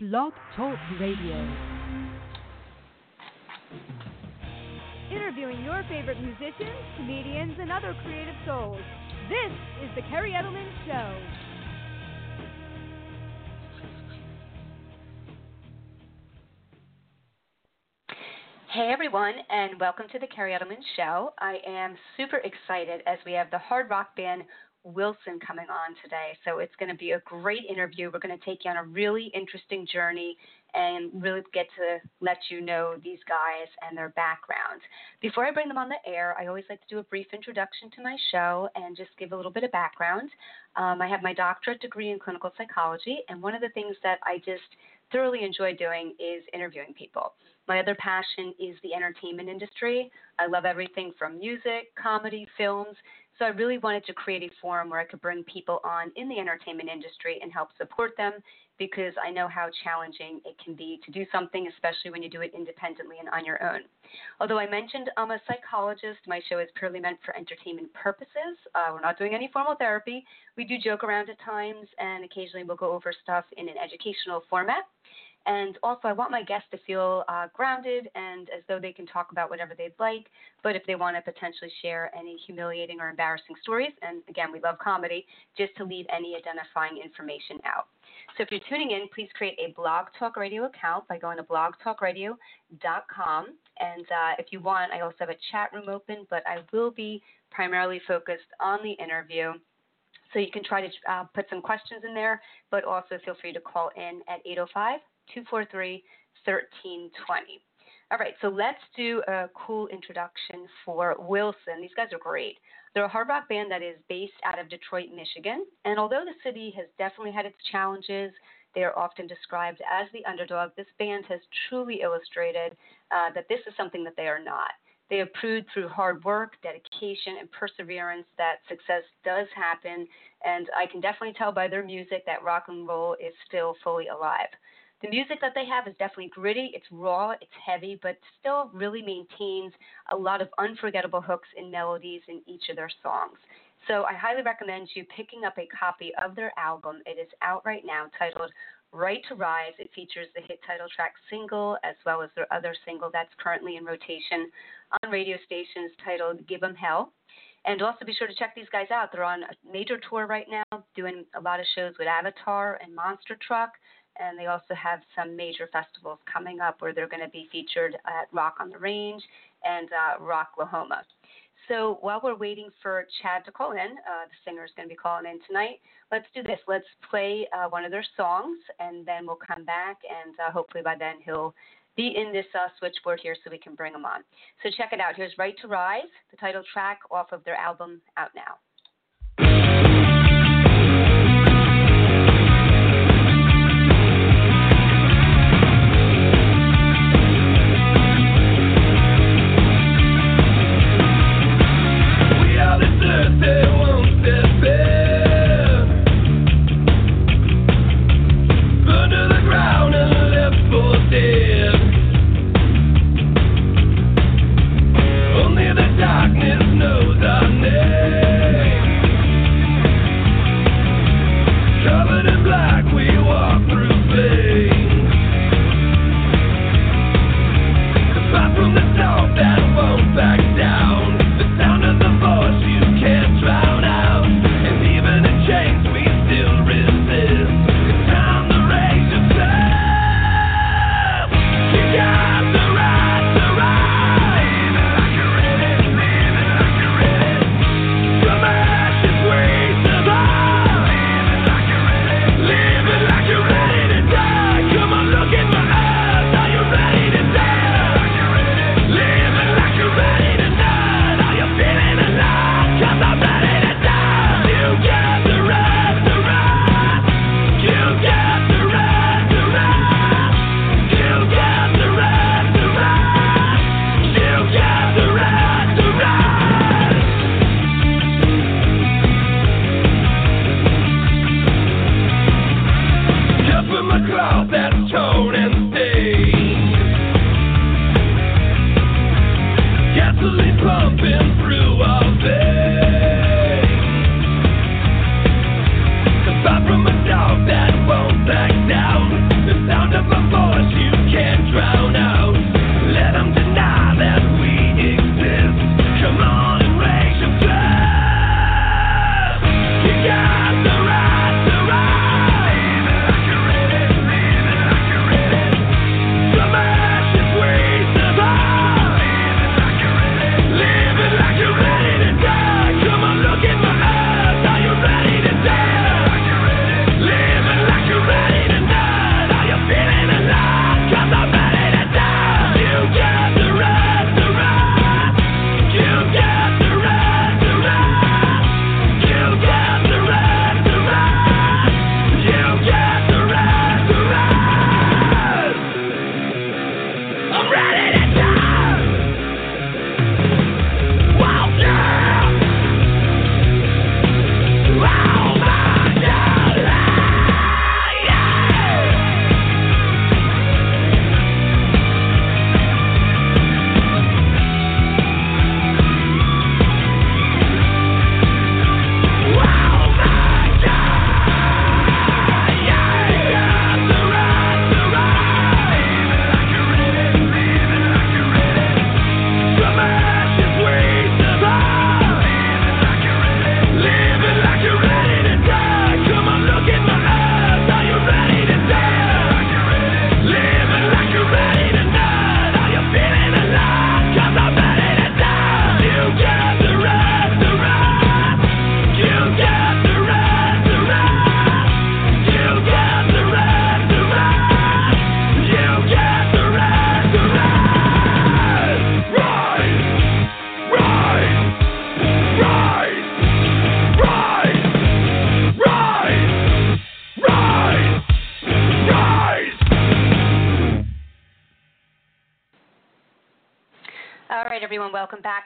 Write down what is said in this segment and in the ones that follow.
Blog Talk Radio. Interviewing your favorite musicians, comedians, and other creative souls. This is The Kerri Edelman Show. Hey everyone, and welcome to the Kerri Edelman Show. I am super excited as we have the hard rock band Wilson coming on today. So it's going to be a great interview. We're going to take you on a really interesting journey and really get to let you know these guys and their background. Before I bring them on the air, I always like to do a brief introduction to my show and just give a little bit of background. Um, I have my doctorate degree in clinical psychology, and one of the things that I just thoroughly enjoy doing is interviewing people. My other passion is the entertainment industry. I love everything from music, comedy, films. So I really wanted to create a forum where I could bring people on in the entertainment industry and help support them because I know how challenging it can be to do something, especially when you do it independently and on your own. Although I mentioned I'm a psychologist, my show is purely meant for entertainment purposes. Uh, we're not doing any formal therapy. We do joke around at times, and occasionally we'll go over stuff in an educational format. And also, I want my guests to feel uh, grounded and as though they can talk about whatever they'd like. But if they want to potentially share any humiliating or embarrassing stories, and again, we love comedy, just to leave any identifying information out. So if you're tuning in, please create a Blog Talk Radio account by going to blogtalkradio.com. And uh, if you want, I also have a chat room open, but I will be primarily focused on the interview. So you can try to uh, put some questions in there, but also feel free to call in at 805 243 1320. All right, so let's do a cool introduction for Wilson. These guys are great. They're a hard rock band that is based out of Detroit, Michigan. And although the city has definitely had its challenges, they are often described as the underdog. This band has truly illustrated uh, that this is something that they are not. They have proved through hard work, dedication, and perseverance that success does happen. And I can definitely tell by their music that rock and roll is still fully alive. The music that they have is definitely gritty, it's raw, it's heavy, but still really maintains a lot of unforgettable hooks and melodies in each of their songs. So I highly recommend you picking up a copy of their album. It is out right now titled Right to Rise. It features the hit title track single as well as their other single that's currently in rotation on radio stations titled Give 'em Hell. And also be sure to check these guys out. They're on a major tour right now, doing a lot of shows with Avatar and Monster Truck and they also have some major festivals coming up where they're going to be featured at Rock on the Range and uh, Rocklahoma. So while we're waiting for Chad to call in, uh, the singer is going to be calling in tonight. Let's do this. Let's play uh, one of their songs, and then we'll come back, and uh, hopefully by then he'll be in this uh, switchboard here so we can bring him on. So check it out. Here's Right to Rise, the title track off of their album Out Now.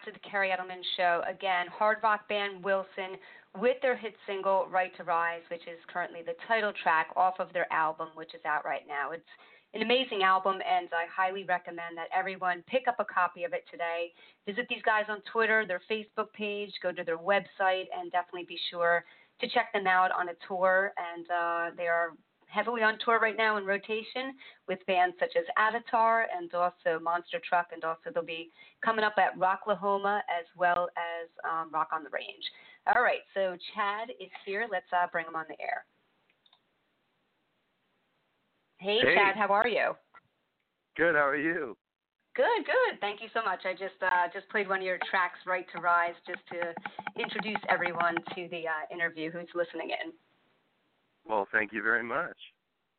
To the Kerri Edelman Show. Again, hard rock band Wilson with their hit single Right to Rise, which is currently the title track off of their album, which is out right now. It's an amazing album, and I highly recommend that everyone pick up a copy of it today. Visit these guys on Twitter, their Facebook page, go to their website, and definitely be sure to check them out on a tour. And uh, they are heavily on tour right now in rotation with bands such as Avatar and also Monster Truck, and also they'll be coming up at Rocklahoma as well as um, Rock on the Range. All right, so Chad is here. Let's uh, bring him on the air. Hey, hey, Chad, how are you? Good. How are you? Good, good. Thank you so much. I just uh, just played one of your tracks, "Right to Rise," just to introduce everyone to the uh, interview who's listening in. Well, thank you very much.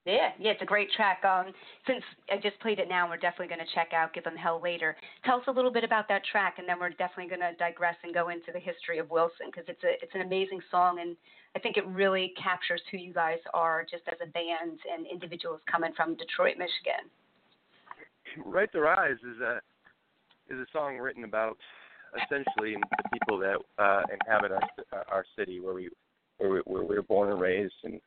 Yeah, yeah, it's a great track. Um, since I just played it now, we're definitely going to check out "Give Them Hell" later. Tell us a little bit about that track, and then we're definitely going to digress and go into the history of Wilson because it's a it's an amazing song, and I think it really captures who you guys are just as a band and individuals coming from Detroit, Michigan. Right to Rise is a is a song written about essentially the people that uh, inhabit our our city where we where we, where we were born and raised, and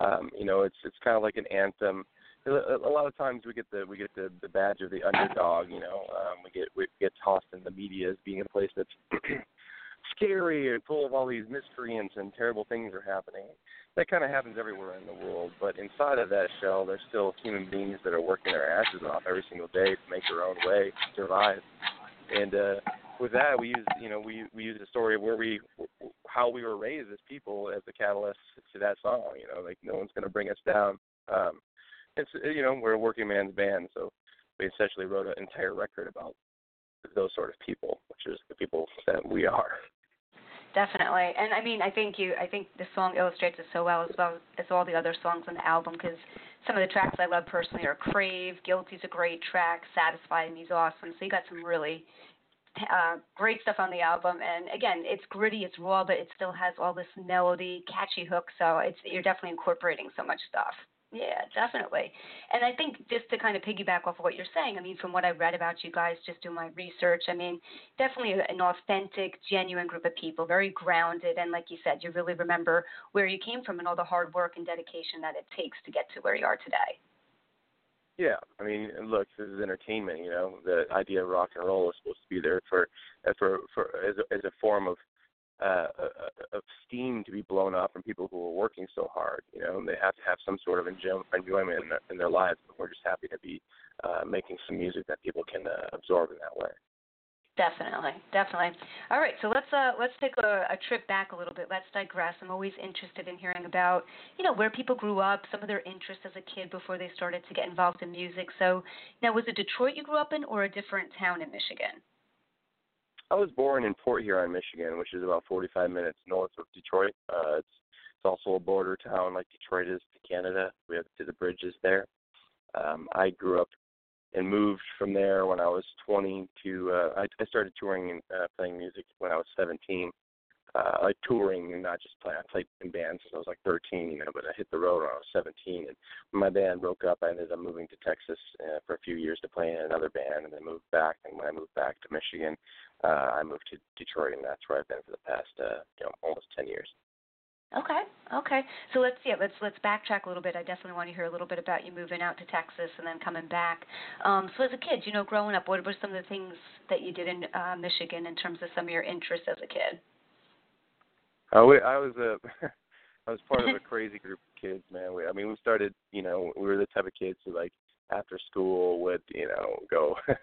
um, you know it's it's kind of like an anthem. A, lot of times we get the we get the the badge of the underdog. You know, um, we get we get tossed in the media as being a place that's scary and full of all these miscreants and terrible things are happening. That kind of happens everywhere in the world, but inside of that shell, there's still human beings that are working their asses off every single day to make their own way, survive. And uh, with that, we use you know we we use the story of where we how we were raised as people as the catalyst to that song. You know, like no one's going to bring us down. Um, it's you know we're a working man's band, so we essentially wrote an entire record about those sort of people, which is the people that we are. Definitely, and I mean, I think you, I think the song illustrates it so well as well as all the other songs on the album. Because some of the tracks I love personally are "Crave," "Guilty's" a great track, "Satisfied Me's" awesome. So you got some really uh, great stuff on the album. And again, it's gritty, it's raw, but it still has all this melody, catchy hook. So it's you're definitely incorporating so much stuff. Yeah, definitely. And I think just to kind of piggyback off of what you're saying, I mean, from what I read about you guys, just doing my research, I mean, definitely an authentic, genuine group of people, very grounded. And like you said, you really remember where you came from and all the hard work and dedication that it takes to get to where you are today. Yeah, I mean, look, this is entertainment. You know, the idea of rock and roll is supposed to be there for, for, for as a, as a form of uh, of steam to be blown up from people who are working so hard. You know, they have to have some sort of enjoyment in their, in their lives. But we're just happy to be uh, making some music that people can uh, absorb in that way. Definitely, definitely. All right, so let's uh, let's take a, a trip back a little bit. Let's digress. I'm always interested in hearing about you know where people grew up, some of their interests as a kid before they started to get involved in music. So now, was it Detroit you grew up in, or a different town in Michigan? I was born in Port Huron, Michigan, which is about 45 minutes north of Detroit. Uh, it's it's also a border town like Detroit is to Canada. We have to the bridges there. Um, I grew up and moved from there when I was 20 to uh, I, I started touring and uh, playing music when I was 17. Uh, like touring and not just playing. I played in bands since I was like 13, you know, but I hit the road when I was 17. And when my band broke up, I ended up moving to Texas uh, for a few years to play in another band, and then moved back. And when I moved back to Michigan, uh, I moved to Detroit, and that's where I've been for the past, uh, you know, almost 10 years. Okay. Okay. So let's yeah, let's let's backtrack a little bit. I definitely want to hear a little bit about you moving out to Texas and then coming back. Um, so as a kid, you know, growing up, what were some of the things that you did in uh, Michigan in terms of some of your interests as a kid? Uh, we, I was a I was part of a crazy group of kids, man. We, I mean, we started, you know, we were the type of kids who like after school would, you know, go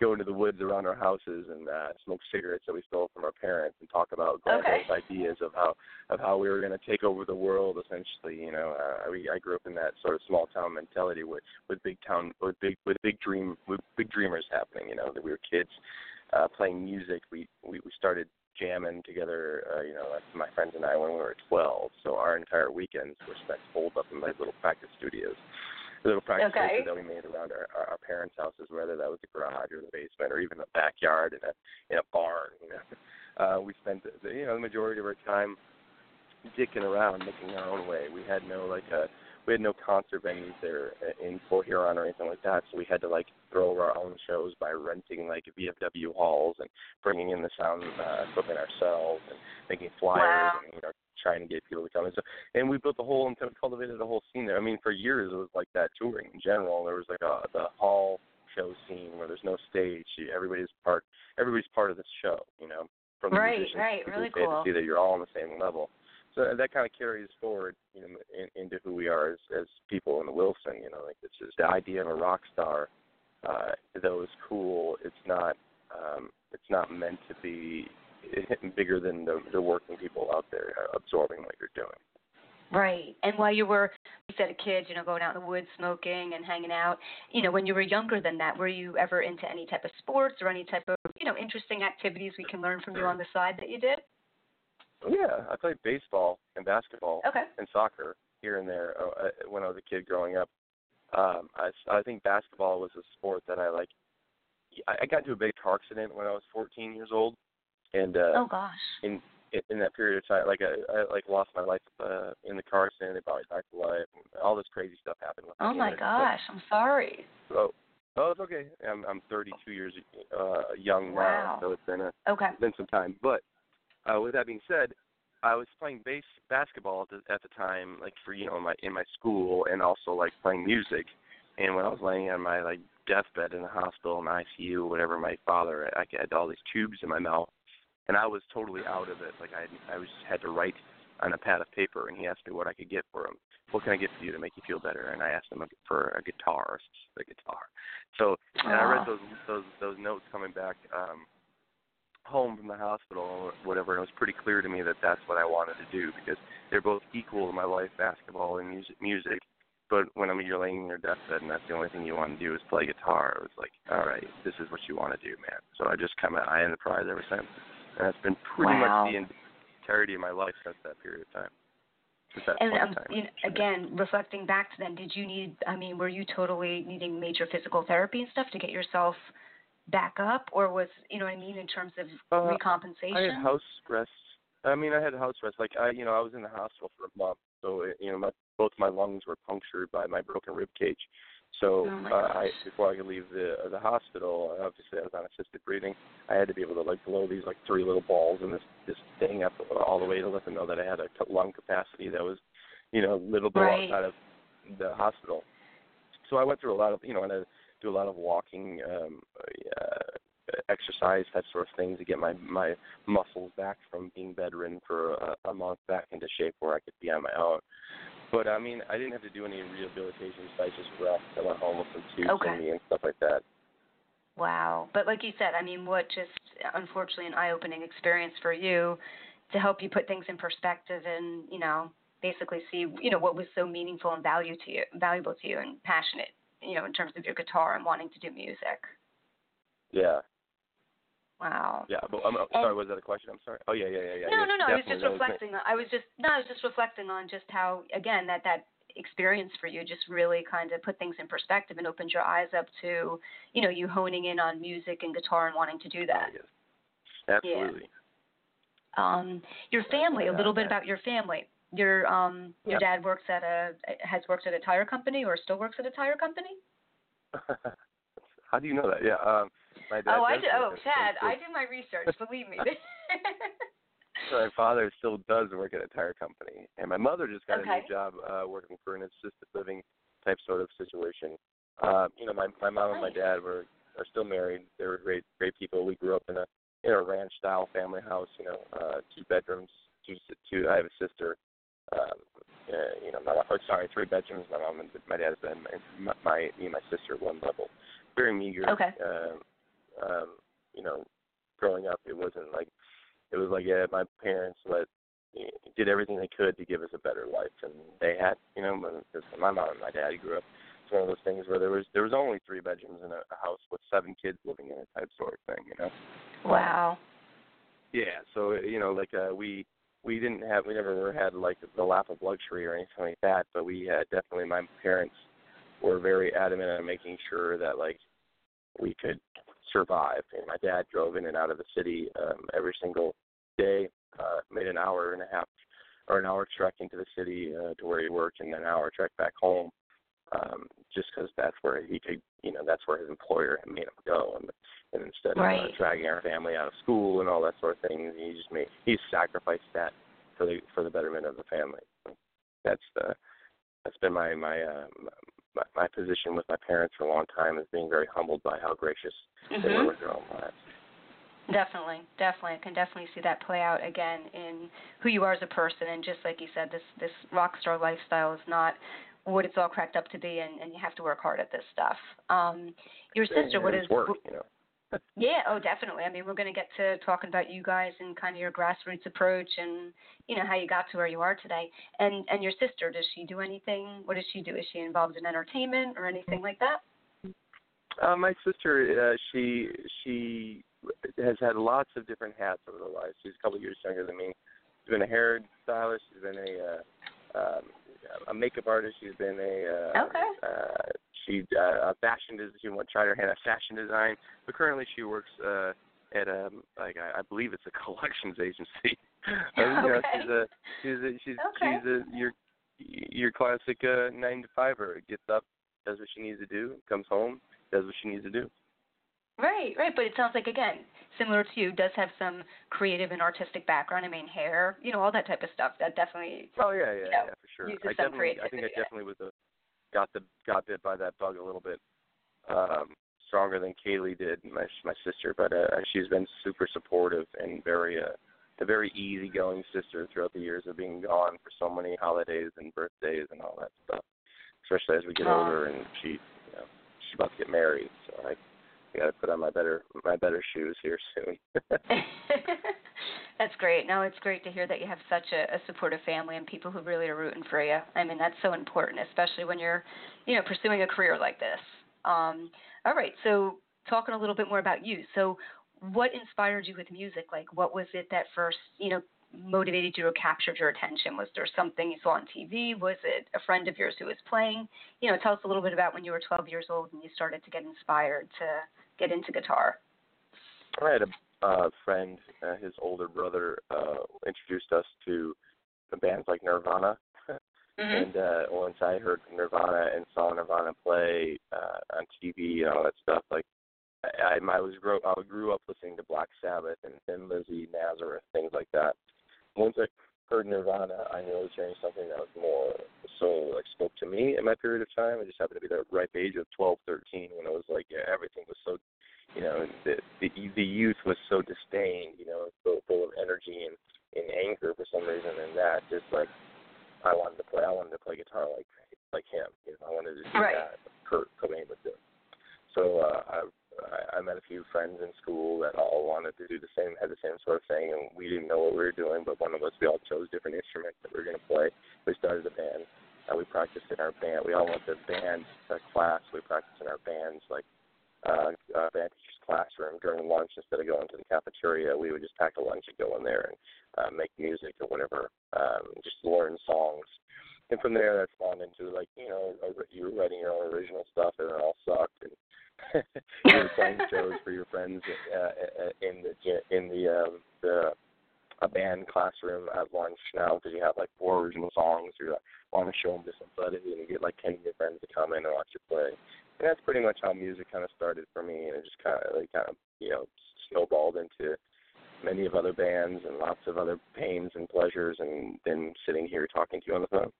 go into the woods around our houses and uh, smoke cigarettes that we stole from our parents and talk about grandiose okay. ideas of how of how we were going to take over the world. Essentially, you know, uh, we, I grew up in that sort of small town mentality with with big town with big with big dream with big dreamers happening. You know, that we were kids uh, playing music. We we, we started jamming together, uh, you know, my friends and I when we were 12. So our entire weekends were spent holed up in my little practice studios little practice okay. spaces that we made around our, our parents' houses, whether that was the garage or the basement or even a backyard in a in a barn. You know, uh, we spent the, the you know the majority of our time dicking around, making our own way. We had no like a we had no concert venues there in Port Huron or anything like that, so we had to like throw our own shows by renting like VFW halls and bringing in the sound uh, equipment ourselves and making flyers Wow. and you know trying to get people to come and so and we built a whole and cultivated a whole scene there. I mean, for years it was like that touring in general. There was like a the hall show scene where there's no stage. Everybody's part everybody's part of this show, you know. From the Right, musicians right, really cool. To see that you're all on the same level. So that kind of carries forward, you know, in, into who we are as as people in the Wilson. You know, like this is the idea of a rock star. Uh, though is cool, it's not. Um, it's not meant to be bigger than the, the working people out there uh, absorbing what you're doing. Right. And while you were, you said a kid, you know, going out in the woods, smoking and hanging out, you know, when you were younger than that, were you ever into any type of sports or any type of, you know, interesting activities we can learn from you on the side that you did? Yeah, I played baseball and basketball Okay. and soccer here and there uh, uh, when I was a kid growing up. Um, I I think basketball was a sport that I like. I I got into a big car accident when I was 14 years old, and uh, Oh gosh. in in that period of time, like I, I like lost my life uh, in the car accident. They brought me back to life. And all this crazy stuff happened. with Oh my it- gosh. I'm sorry. So, oh, it's okay. I'm I'm 32 years uh, young Wow. now, so it's been a Okay. been some time. But uh, with that being said, I was playing base basketball at the, time, like for you know my in my school, and also like playing music. And when I was laying on my like deathbed in the hospital in the ICU, whatever, my father, I had all these tubes in my mouth, and I was totally out of it. Like I I was had to write on a pad of paper, and he asked me what I could get for him. What can I get for you to make you feel better? And I asked him for a guitar, a guitar. So and I read those those those notes coming back um home from the hospital or whatever and it was pretty clear to me that that's what I wanted to do because they're both equal in my life basketball and music music but when I mean you're laying in your deathbed and that's the only thing you want to do is play guitar it was like all right this is what you want to do man so I just kind of I the prize ever since and that's been pretty Wow. much the entirety of my life since that period of time And um, time. you know, again, reflecting back to then, did you need? I mean, were you totally needing major physical therapy and stuff to get yourself back up, or was you know what I mean in terms of Uh, recompensation? I had house arrest. I mean, I had house arrest. Like I, you know, I was in the hospital for a month, so it, you know, my both my lungs were punctured by my broken rib cage. So Oh, uh, I, before I could leave the uh, the hospital, obviously I was on assisted breathing. I had to be able to like blow these like three little balls in this this thing up all the way to let them know that I had a lung capacity that was, you know, livable Right. outside of the hospital. So I went through a lot of, you know, and I do a lot of walking, um, uh, exercise, that sort of thing to get my my muscles back from being bedridden for a, a month back into shape where I could be on my own. But I mean, I didn't have to do any rehabilitation besides just rest. I went home with some tubes Okay. in me and stuff like that. Wow. But like you said, I mean, what just unfortunately an eye-opening experience for you to help you put things in perspective and, you know, basically see, you know, what was so meaningful and value to you, valuable to you and passionate, you know, in terms of your guitar and wanting to do music. Yeah, Wow. yeah. But I'm sorry, was that a question? I'm sorry. Oh yeah, yeah, yeah, yeah. no, no, no. I was just reflecting on I was just no, I was just reflecting on just how again that that experience for you just really kind of put things in perspective and opened your eyes up to, you know, you honing in on music and guitar and wanting to do that. Oh, yes. Absolutely. um your family a little bit about your family your um your Yeah. dad works at a has worked at a tire company or still works at a tire company How do you know that? Yeah. Um, my dad. oh i do oh chad i do my research believe me My father still does work at a tire company, and my mother just got a new job uh, working for an assisted living type sort of situation. Uh, you know, my my mom and my dad were are still married. They were great great people. We grew up in a in a ranch style family house. You know, uh, two bedrooms, two two. I have a sister. Um, uh, you know, my oh, sorry, three bedrooms. My mom and my dad's bed. My, my me and my sister at one level. Very meager. Okay. Um, um, you know, growing up, it wasn't like it was like yeah, my parents let did everything they could to give us a better life, and they had, you know, because my mom and my dad grew up. It's one of those things where there was there was only three bedrooms in a, a house with seven kids living in it, type sort of thing, you know. wow Yeah, so you know, like uh, we we didn't have we never had like the lap of luxury or anything like that, but we had definitely my parents were very adamant on making sure that like we could survive. And my dad drove in and out of the city um, every single day, uh, made an hour and a half or an hour trek into the city uh, to where he worked, and then an hour trek back home, um, just because that's where he could, you know, that's where his employer had made him go, and, and instead right. of uh, dragging our family out of school and all that sort of thing, he just made he sacrificed that for the for the betterment of the family. That's the that's been my my uh, my, my position with my parents for a long time is being very humbled by how gracious mm-hmm. they were with their own lives. Definitely, definitely. I can definitely see that play out again in who you are as a person. And just like you said, this this rock star lifestyle is not what it's all cracked up to be, and, and you have to work hard at this stuff. Um, your sister, what is work, you know. Yeah, oh, definitely. I mean, we're going to get to talking about you guys and kind of your grassroots approach, and you know how you got to where you are today. And and your sister, does she do anything? What does she do? Is she involved in entertainment or anything like that? Uh, my sister, uh, she she has had lots of different hats over her life. She's a couple of years younger than me. She's been a hair stylist. She's been a uh, um, a makeup artist. She's been a uh, okay. Uh, she uh, a fashion design. She tried her hand at fashion design, but currently she works uh, at a um, like I, I believe it's a collections agency. okay. you know, she's a she's a she's okay. she's a your your classic uh, nine to fiver. Gets up, does what she needs to do, comes home, does what she needs to do. Right, right. But it sounds like again, similar to you, does have some creative and artistic background. I mean, hair, you know, all that type of stuff. That definitely. Oh yeah, yeah, you know, yeah, for sure. I definitely, I think I definitely was a got the got bit by that bug a little bit um, stronger than Kaylee did, my my sister. But uh, she's been super supportive and very uh, a very easygoing sister throughout the years of being gone for so many holidays and birthdays and all that stuff. Especially as we get Oh. older and she, you know, she's about to get married, so I I got to put on my better my better shoes here soon. that's great. No, it's great to hear that you have such a, a supportive family and people who really are rooting for you. I mean, that's so important, especially when you're, you know, pursuing a career like this. Um, all right, so talking a little bit more about you. So, what inspired you with music? Like, what was it that first, you know, motivated you or captured your attention? Was there something you saw on TV? Was it a friend of yours who was playing? You know, tell us a little bit about when you were 12 years old and you started to get inspired to get into guitar. I uh, friend, uh, his older brother, uh, introduced us to bands like Nirvana. Mm-hmm. And uh, once I heard Nirvana and saw Nirvana play uh, on TV and all that stuff, like I, I was grow I grew up listening to Black Sabbath and Thin Lizzy, Nazareth, things like that. Once I heard Nirvana, I knew I was hearing something that was more so like spoke to me in my period of time. I just happened to be the ripe age of 12, 13 when it was like yeah, everything was so, you know, the the, the youth was so disdained, you know, so full of energy and, and anger for some reason, and that just like I wanted to play. I wanted to play guitar like like him. You know, I wanted to do Right. that. Kurt Cobain was doing. So uh, I I I met a few friends in school that all wanted to do the same, had the same sort of thing, and we didn't know what we were doing. But one of us, we all chose different instruments that we were going to play. We started a band. Uh, we practiced in our band. We all went to band uh, class. We practiced in our bands, like uh, uh, band teacher's classroom during lunch. Instead of going to the cafeteria, we would just pack a lunch and go in there and uh, make music or whatever. Um, just learn songs. And from there, that spawned into like you know you were writing your own original stuff, and it all sucked. And you were playing shows for your friends uh, in the in the um, the a band classroom at lunch now because you have like four original songs. You're like, want to show them to somebody, and you get like ten of your friends to come in and watch you play. That's pretty much how music kind of started for me, and it just kind of like kind of you know snowballed into many of other bands and lots of other pains and pleasures, and then sitting here talking to you on the phone.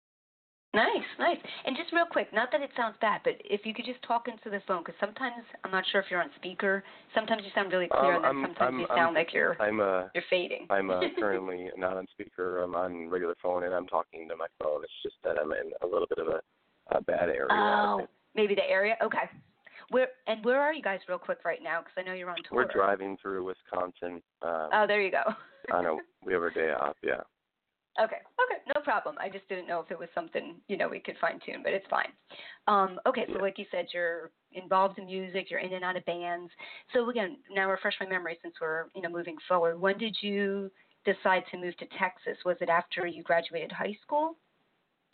Nice, nice. And just real quick, not that it sounds bad, but if you could just talk into the phone, because sometimes I'm not sure if you're on speaker. Sometimes you sound really clear, Um, and then I'm- sometimes I'm- you I'm- sound like you're I'm uh you're fading. I'm uh, currently not on speaker. I'm on regular phone, and I'm talking to my phone. It's just that I'm in a little bit of a, a bad area. oh, maybe the area. Okay. Where and where are you guys, real quick, right now? Because I know you're on tour. We're driving through Wisconsin. Um, Oh, there you go. I know we have our day off. Yeah. Okay. Okay. No problem. I just didn't know if it was something you know we could fine tune, but it's fine. Um, okay. So Yeah. like you said, you're involved in music. You're in and out of bands. So again, now refresh my memory since we're you know moving forward. When did you decide to move to Texas? Was it after you graduated high school?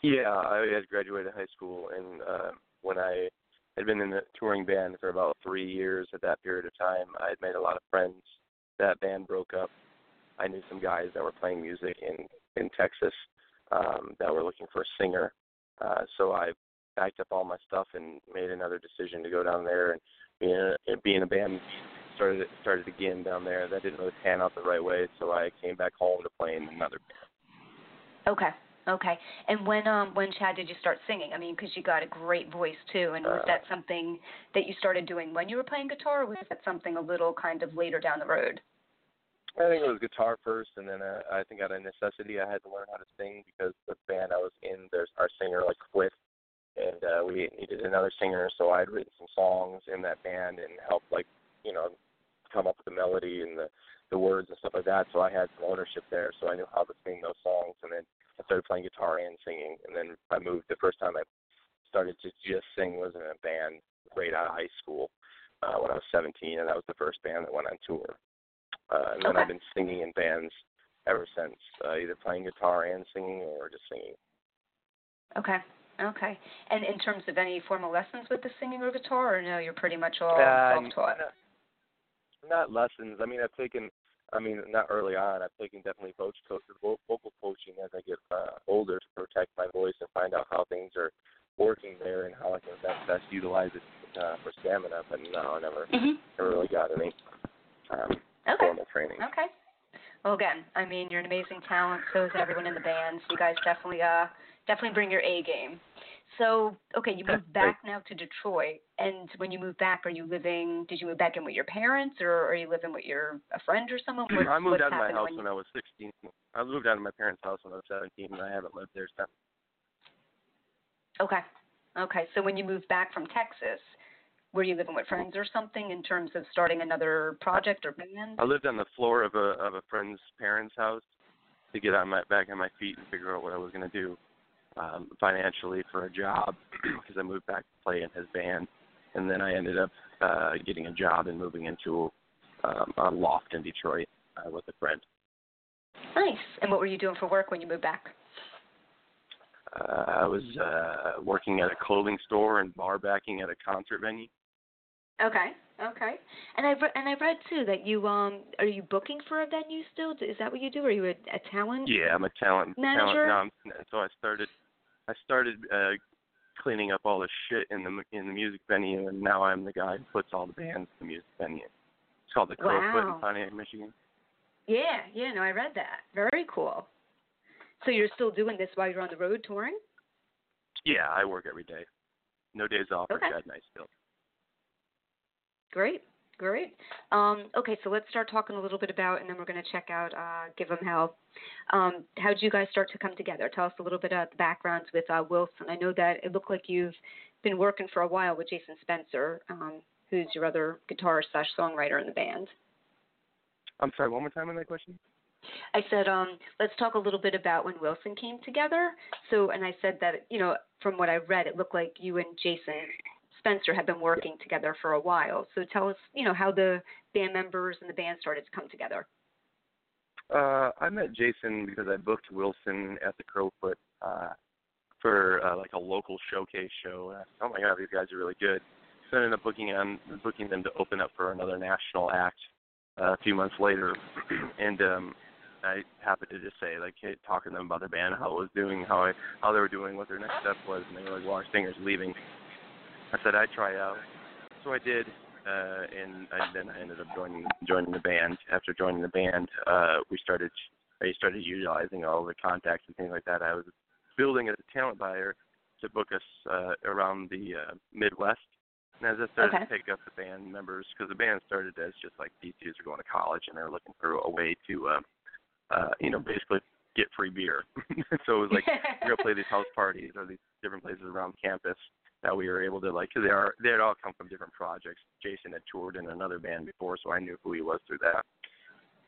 Yeah, I had graduated high school, and uh, when I had been in the touring band for about three years at that period of time, I had made a lot of friends. That band broke up. I knew some guys that were playing music in in Texas, um, that were looking for a singer. Uh, so I packed up all my stuff and made another decision to go down there and be in a, be in a band. Started started again down there. That didn't really pan out the right way, so I came back home to play in another band. Okay. Okay. And when um when Chad did you start singing? I mean, because you got a great voice too. And was Uh, that something that you started doing when you were playing guitar, or was that something a little kind of later down the road? I think it was guitar first, and then uh, I think out of necessity I had to learn how to sing because the band I was in, there's our singer like quit, and uh, we needed another singer. So I had written some songs in that band and helped like you know come up with the melody and the the words and stuff like that. So I had some ownership there, so I knew how to sing those songs. And then I started playing guitar and singing, and then I moved. The first time I started to just sing was in a band right out of high school uh, when I was 17, and that was the first band that went on tour. Uh, and then Okay. I've been singing in bands ever since, uh, either playing guitar and singing or just singing. Okay. Okay. And in terms of any formal lessons with the singing or guitar, or no, you're pretty much all Uh, self-taught. Not, not lessons. I mean, I've taken. I mean, not early on. I've taken definitely coach, coach vocal coaching as I get uh, older to protect my voice and find out how things are working there and how I can best, best utilize it uh, for stamina. But no, I never, Mhm. never really got any um, Okay. formal training. Okay. Well, again, I mean, you're an amazing talent. So is everyone in the band. So you guys definitely, uh, definitely bring your A game. So, okay, you moved back now to Detroit, and when you moved back, are you living? Did you move back in with your parents, or are you living with your a friend or someone? What's, I moved out of my house when when I was 16. I moved out of my parents' house when I was 17, and I haven't lived there since. Okay. Okay. So when you moved back from Texas, were you living with friends or something in terms of starting another project or band? I lived on the floor of a of a friend's parents' house to get on my back on my feet and figure out what I was going to do um, financially for a job because I moved back to play in his band, and then I ended up uh, getting a job and moving into um, a loft in Detroit uh, with a friend. Nice. And what were you doing for work when you moved back? Uh, I was uh, working at a clothing store and bar backing at a concert venue. Okay. Okay. And I re- and I read too that you um are you booking for a venue still? Is that what you do? Are you a, a talent? Yeah, I'm a talent. Manager? Talent, no, I'm, so I started. I started uh, cleaning up all the shit in the in the music venue, and now I'm the guy who puts all the bands in the music venue. It's called the Crofoot Wow. in Pontiac, Michigan. Yeah. Yeah. No, I read that. Very cool. So you're still doing this while you're on the road touring? Yeah, I work every day. No days off or Okay. Chad night still. Great, great. Um, okay, so let's start talking a little bit about, and then we're going to check out uh, them Hell. Um, how did you guys start to come together? Tell us a little bit about the backgrounds with uh, Wilson. I know that it looked like you've been working for a while with Jason Spencer, um, who's your other guitarist slash songwriter in the band. I'm sorry. One more time on that question. I said, um, let's talk a little bit about when Wilson came together. So, and I said that, you know, from what I read, it looked like you and Jason Spencer had been working together for a while. So tell us, you know, how the band members and the band started to come together. Uh, I met Jason because I booked Wilson at the Crofoot uh, for uh, like a local showcase show. And I said, oh my god, these guys are really good. So I ended up booking on booking them to open up for another national act uh, a few months later, and um, I happened to just say like, hey, talking to them about their band, how it was doing, how I how they were doing, what their next step was, and they were like, well, our singer's leaving. I said I'd try out, so I did, uh, and I, then I ended up joining joining the band. After joining the band, uh, we started I started utilizing all the contacts and things like that. I was building as a talent buyer to book us uh, around the uh, Midwest. And as I started Okay. to pick up the band members, because the band started as just like these dudes are going to college and they're looking for a way to, uh, uh, you know, basically get free beer. so it was like we're gonna play these house parties or these different places around campus that we were able to like because they are they had all come from different projects. Jason had toured in another band before, so I knew who he was through that.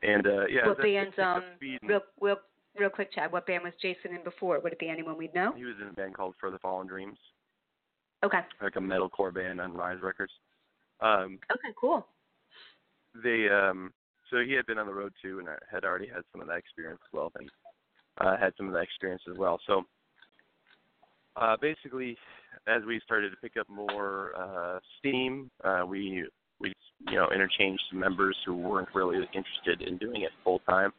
And uh yeah, what bands, um, real, real, real quick, Chad, what band was Jason in before? Would it be anyone we'd know? he was in a band called For the Fallen Dreams, Okay. like a metalcore band on Rise Records. Um, Okay, cool. they um so he had been on the road too and I had already had some of that experience as well and uh had some of that experience as well so uh basically as we started to pick up more uh steam uh we we you know interchanged some members who weren't really interested in doing it full time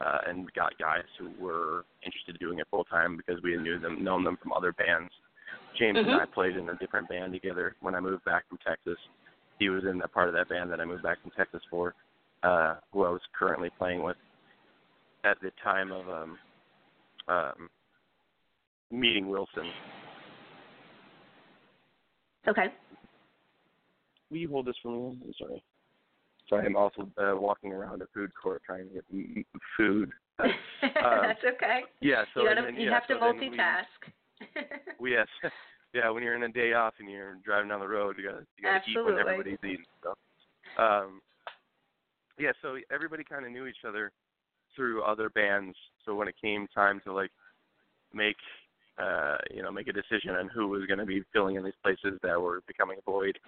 uh, and got guys who were interested in doing it full time because we knew them, known them from other bands. James Mhm. and I played in a different band together when I moved back from Texas. He was in that part of that band that I moved back from Texas for, uh, who I was currently playing with at the time of um, um, meeting Wilson. Okay. Will you hold this for me? I'm sorry. Sorry, I'm also uh, walking around a food court trying to get food. That's okay. Yeah, so you gotta, then, you yeah, have to so we- multitask. We yes, yeah. When you're in a day off and you're driving down the road, you gotta you gotta eat when everybody's eating stuff. Um, yeah, so everybody kind of knew each other through other bands. So when it came time to like make uh, you know make a decision on who was going to be filling in these places that were becoming a void,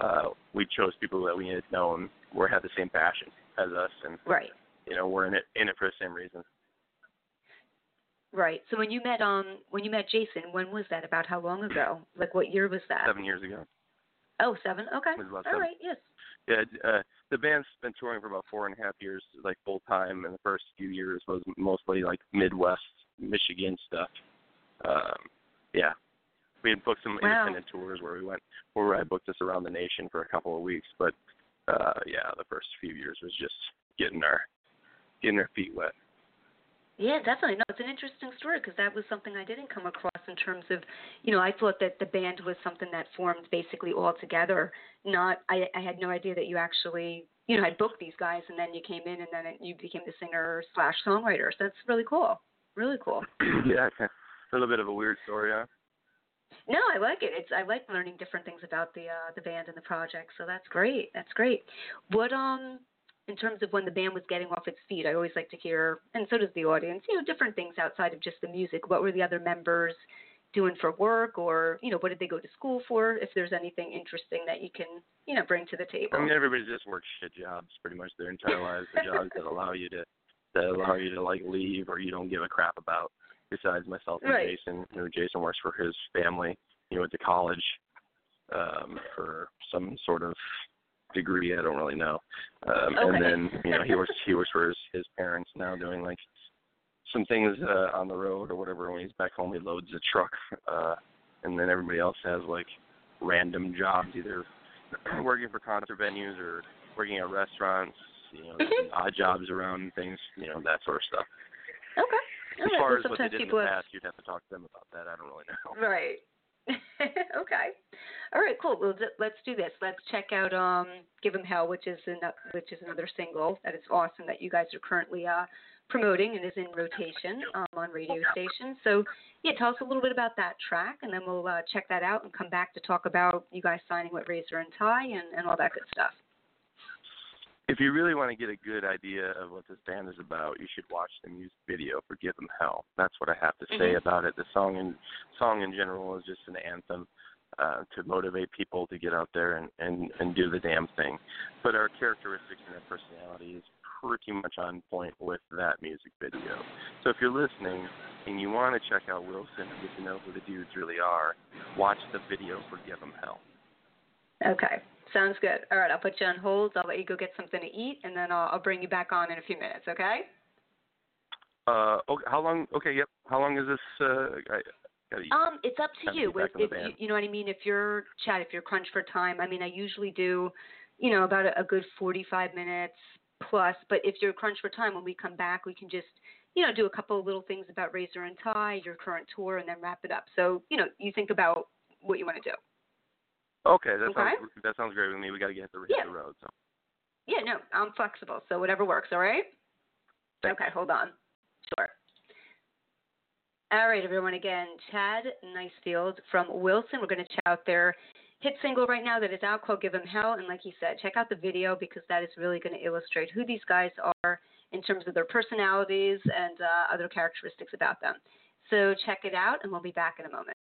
uh, we chose people that we had known were had the same passion as us, and right. you know were in it in it for the same reason. Right. So when you met um when you met Jason, when was that? About how long ago? Like what year was that? Seven years ago. Oh, seven. Okay. All seven. right. Yes. Yeah, uh, the band's been touring for about four and a half years, like full time, and the first few years was mostly like Midwest, Michigan stuff. Um, yeah, we had booked some Wow. independent tours where we went, where I booked us around the nation for a couple of weeks. But uh, yeah, the first few years was just getting our getting our feet wet. Yeah, definitely. No, it's an interesting story because that was something I didn't come across in terms of, you know, I thought that the band was something that formed basically all together. Not, I, I had no idea that you actually, you know, had booked these guys and then you came in and then you became the singer slash songwriter. So that's really cool. Really cool. yeah, a little bit of a weird story, huh? No, I like it. It's I like learning different things about the uh, the band and the project. So that's great. That's great. What um in terms of when the band was getting off its feet, I always like to hear, and so does the audience, you know, different things outside of just the music. What were the other members doing for work, or you know, what did they go to school for? If there's anything interesting that you can, you know, bring to the table. I mean, everybody just works shit jobs pretty much their entire lives. The jobs that allow you to that allow you to like leave or you don't give a crap about. Besides myself and Right. Jason, you know, Jason works for his family. He went to college um, for some sort of degree. I don't really know. Um, Okay. And then you know he works he works for his his parents now doing like some things uh, on the road or whatever. When he's back home, he loads a truck. Uh, and then everybody else has like random jobs, either working for concert venues or working at restaurants, you know, Mhm. odd jobs around things, you know, that sort of stuff. Okay. As far as what they did in the have past, you'd have to talk to them about that. I don't really know. Right. okay. All right. Cool. Well, let's do this. Let's check out um, "Give 'Em Hell," which is an- which is another single that is awesome that you guys are currently uh, promoting and is in rotation um, on radio stations. So, yeah, tell us a little bit about that track, and then we'll uh, check that out and come back to talk about you guys signing with Razor and Tie and, and all that good stuff. If you really want to get a good idea of what this band is about, you should watch the music video for "Give 'Em Hell." That's what I have to say Mhm. about it. The song in song in general is just an anthem uh, to motivate people to get out there and, and and do the damn thing. But our characteristics and our personality is pretty much on point with that music video. So if you're listening and you want to check out Wilson and get to know who the dudes really are, watch the video for "Give 'Em Hell." Okay. Sounds good. All right. I'll put you on hold. I'll let you go get something to eat, and then I'll, I'll bring you back on in a few minutes. Okay? Uh, okay, how long? Okay, yep. How long is this? Uh, I. Um, it's up to you. If, if you, you know what I mean. If you're Chad, if you're crunched for time, I mean, I usually do, you know, about a, a good 45 minutes plus. But if you're crunched for time, when we come back, we can just, you know, do a couple of little things about Razor and Tie, your current tour, and then wrap it up. So, you know, you think about what you want to do. Okay, that Okay. sounds that sounds great with me. We got to get the Yeah. the road. So Yeah, no, I'm flexible, so whatever works. All right. Thanks. Okay, hold on. Sure. All right, everyone. Again, Chad Nicefield from Wilson. We're going to check out their hit single right now that is out called "Give 'Em Hell." And like he said, check out the video because that is really going to illustrate who these guys are in terms of their personalities and uh, other characteristics about them. So check it out, and we'll be back in a moment.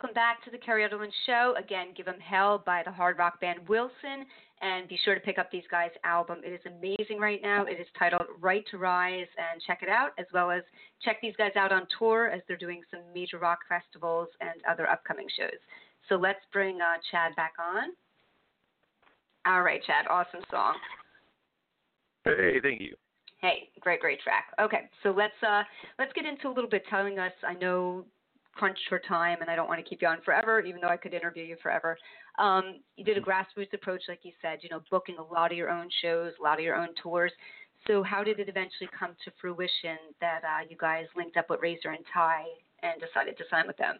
Welcome back to the Kerri Edelman Show. Again, Give 'em Hell by the hard rock band Wilson. And be sure to pick up these guys' album. It is amazing right now. It is titled Right to Rise, and check it out, as well as check these guys out on tour as they're doing some major rock festivals and other upcoming shows. So let's bring uh, Chad back on. All right, Chad, awesome song. Hey, thank you. Hey, great, great track. Okay, so let's uh, let's get into a little bit telling us. I know crunch for time, and I don't want to keep you on forever, even though I could interview you forever. Um, you did a grassroots approach, like you said, you know, booking a lot of your own shows, a lot of your own tours. So, how did it eventually come to fruition that uh, you guys linked up with Razor and Tie and decided to sign with them?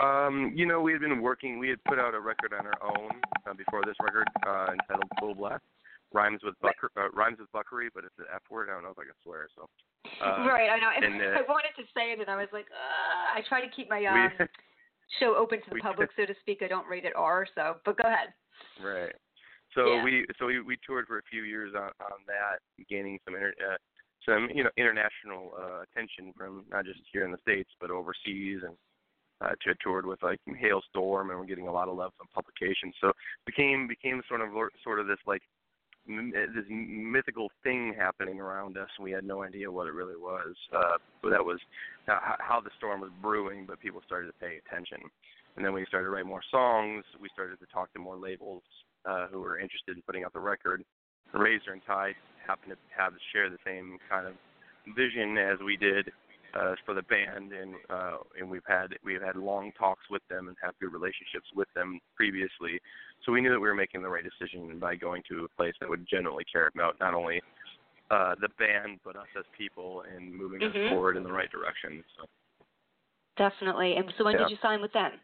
Um, you know, we had been working. We had put out a record on our own uh, before this record uh, entitled Full Blast. Rhymes with bucker, uh, rhymes with buckery, but it's an F word. I don't know if I can swear. So. Uh, right, I know. And, uh, I wanted to say it, and I was like, I try to keep my um, we, show open to the we- public, so to speak. I don't rate it R. So, but go ahead. Right. So Yeah. we so we, we toured for a few years on on that, gaining some inter, uh, some you know international uh, attention from not just here in the states but overseas, and uh, to toured with like Halestorm, and we're getting a lot of love from publications. So became became sort of sort of this like this mythical thing happening around us, we had no idea what it really was. Uh, but that was uh, how the storm was brewing, but people started to pay attention. And then we started to write more songs. We started to talk to more labels uh, who were interested in putting out the record. Razor and Tie happened to have share the same kind of vision as we did uh, for the band, and uh, and we've had we've had long talks with them and have good relationships with them previously. So we knew that we were making the right decision by going to a place that would generally care about not only uh, the band but us as people and moving Mhm. us forward in the right direction. So. Definitely. And so, when Yeah. did you sign with them?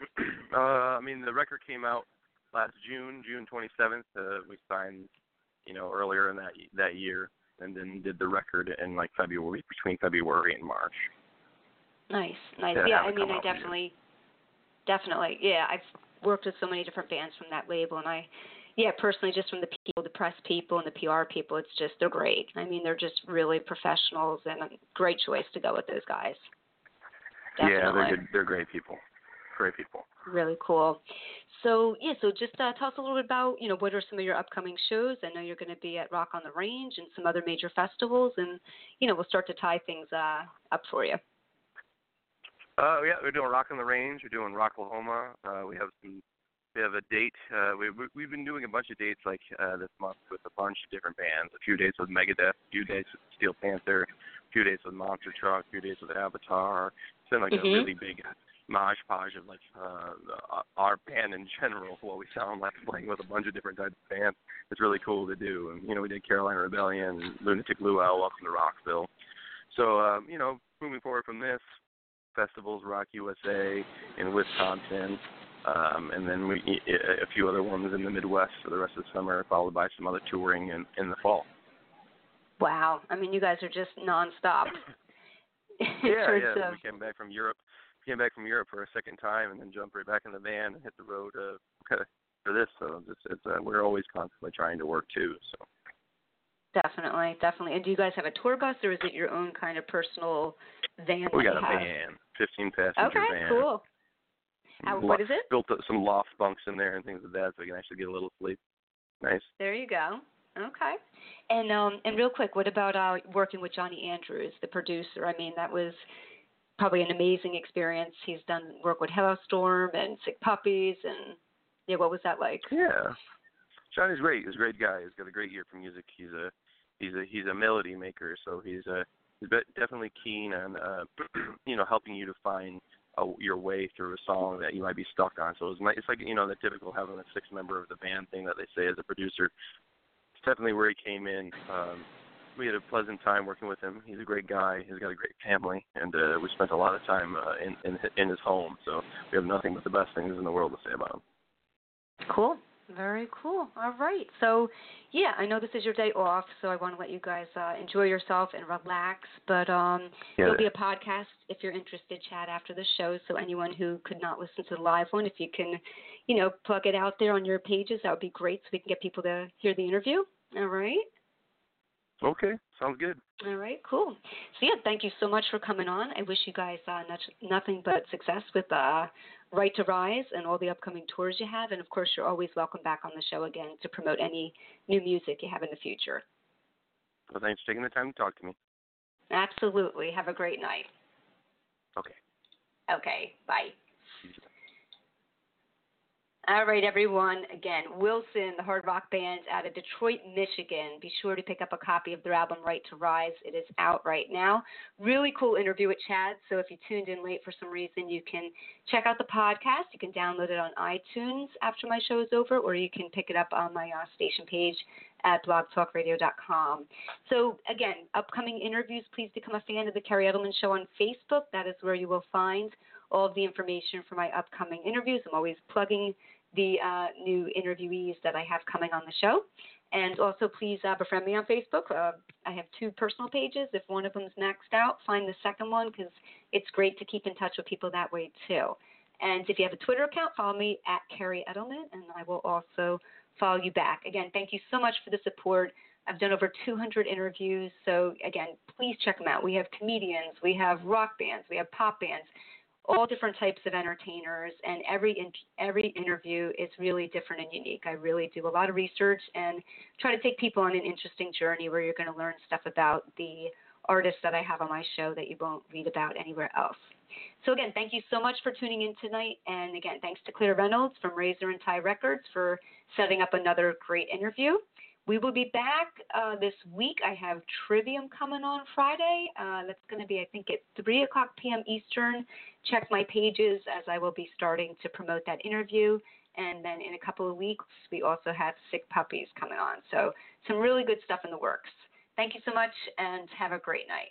uh, I mean, the record came out last June, June 27th. Uh, we signed, you know, earlier in that that year, and then did the record in like February, between February and March. Nice, nice. Yeah, I mean, I definitely, definitely. Yeah, I've worked with so many different bands from that label, and I, yeah, personally, just from the people, the press people, and the PR people, it's just they're great. I mean, they're just really professionals, and a great choice to go with those guys. Definitely. Yeah, they're good. They're great people. Great people. Really cool. So yeah, so just uh, tell us a little bit about you know what are some of your upcoming shows. I know you're going to be at Rock on the Range and some other major festivals, and you know we'll start to tie things uh, up for you. Uh, yeah, we're doing Rock on the Range. We're doing Rocklahoma. Uh, we have some. We have a date. Uh, we, we we've been doing a bunch of dates like uh, this month with a bunch of different bands. A few dates with Megadeth. A few dates with Steel Panther. A few dates with Monster Truck. A few dates with Avatar. It's been like Mhm. a really big mosh podge of like uh, our band in general. What we sound like playing with a bunch of different types of bands. It's really cool to do. And you know, we did Carolina Rebellion, Lunatic Luau, Welcome to Rockville. So um, you know, moving forward from this, festivals, Rock USA in Wisconsin, um, and then we, a few other ones in the Midwest for the rest of the summer, followed by some other touring in, in the fall. Wow, I mean you guys are just nonstop. yeah, yeah. of- We came back from Europe, came back from Europe for a second time, and then jumped right back in the van and hit the road uh, for this. So it's, it's uh, we're always constantly trying to work too. So Definitely, definitely. And do you guys have a tour bus, or is it your own kind of personal van? we got a have? van, 15 passenger Okay, van. cool. Lo- what is it? Built some loft bunks in there and things like that, so we can actually get a little sleep. Nice. There you go. Okay. And um and real quick, what about uh working with Johnny Andrews, the producer? I mean, that was probably an amazing experience. He's done work with Halestorm and Sick Puppies and yeah, what was that like? Yeah, Johnny's great. He's a great guy. He's got a great ear for music. He's a he's a he's a melody maker, so he's a he's definitely keen on uh, you know helping you to find a, your way through a song that you might be stuck on. So it's like it's like you know the typical having a six member of the band thing that they say as a producer. It's definitely where he came in. Um, we had a pleasant time working with him. He's a great guy. He's got a great family, and uh, we spent a lot of time uh, in in in his home. So we have nothing but the best things in the world to say about him. Cool. Very cool. All right. So, yeah, I know this is your day off, so I want to let you guys uh, enjoy yourself and relax. But um, Yeah. there'll be a podcast if you're interested, Chad, after the show. So anyone who could not listen to the live one, if you can, you know, plug it out there on your pages, that would be great, so we can get people to hear the interview. All right. Okay, sounds good. All right, cool. So yeah, thank you so much for coming on. I wish you guys uh, not, nothing but success with uh, Right to Rise and all the upcoming tours you have, and of course, you're always welcome back on the show again to promote any new music you have in the future. Well, thanks for taking the time to talk to me. Absolutely. Have a great night. Okay. Okay. Bye. All right, everyone. Again, Wilson, the hard rock band out of Detroit, Michigan. Be sure to pick up a copy of their album Right to Rise. It is out right now. Really cool interview with Chad. So if you tuned in late for some reason, you can check out the podcast. You can download it on iTunes after my show is over, or you can pick it up on my uh, station page at blogtalkradio.com. So again, upcoming interviews. Please become a fan of the Kerri Edelman Show on Facebook. That is where you will find all of the information for my upcoming interviews. I'm always plugging the uh, new interviewees that I have coming on the show. And also, please uh, befriend me on Facebook. Uh, I have two personal pages. If one of them's maxed out, find the second one because it's great to keep in touch with people that way too. And if you have a Twitter account, follow me at Kerri Edelman, and I will also follow you back. Again, thank you so much for the support. I've done over 200 interviews, so again, please check them out. We have comedians, we have rock bands, we have pop bands all different types of entertainers, and every in, every interview is really different and unique. I really do a lot of research and try to take people on an interesting journey where you're going to learn stuff about the artists that I have on my show that you won't read about anywhere else. So again, thank you so much for tuning in tonight, and again, thanks to Claire Reynolds from Razor and Tie Records for setting up another great interview. We will be back uh, this week. I have Trivium coming on Friday. Uh, that's going to be, I think, at 3 o'clock p.m. Eastern. Check my pages as I will be starting to promote that interview. And then in a couple of weeks, we also have Sick Puppies coming on. So some really good stuff in the works. Thank you so much and have a great night.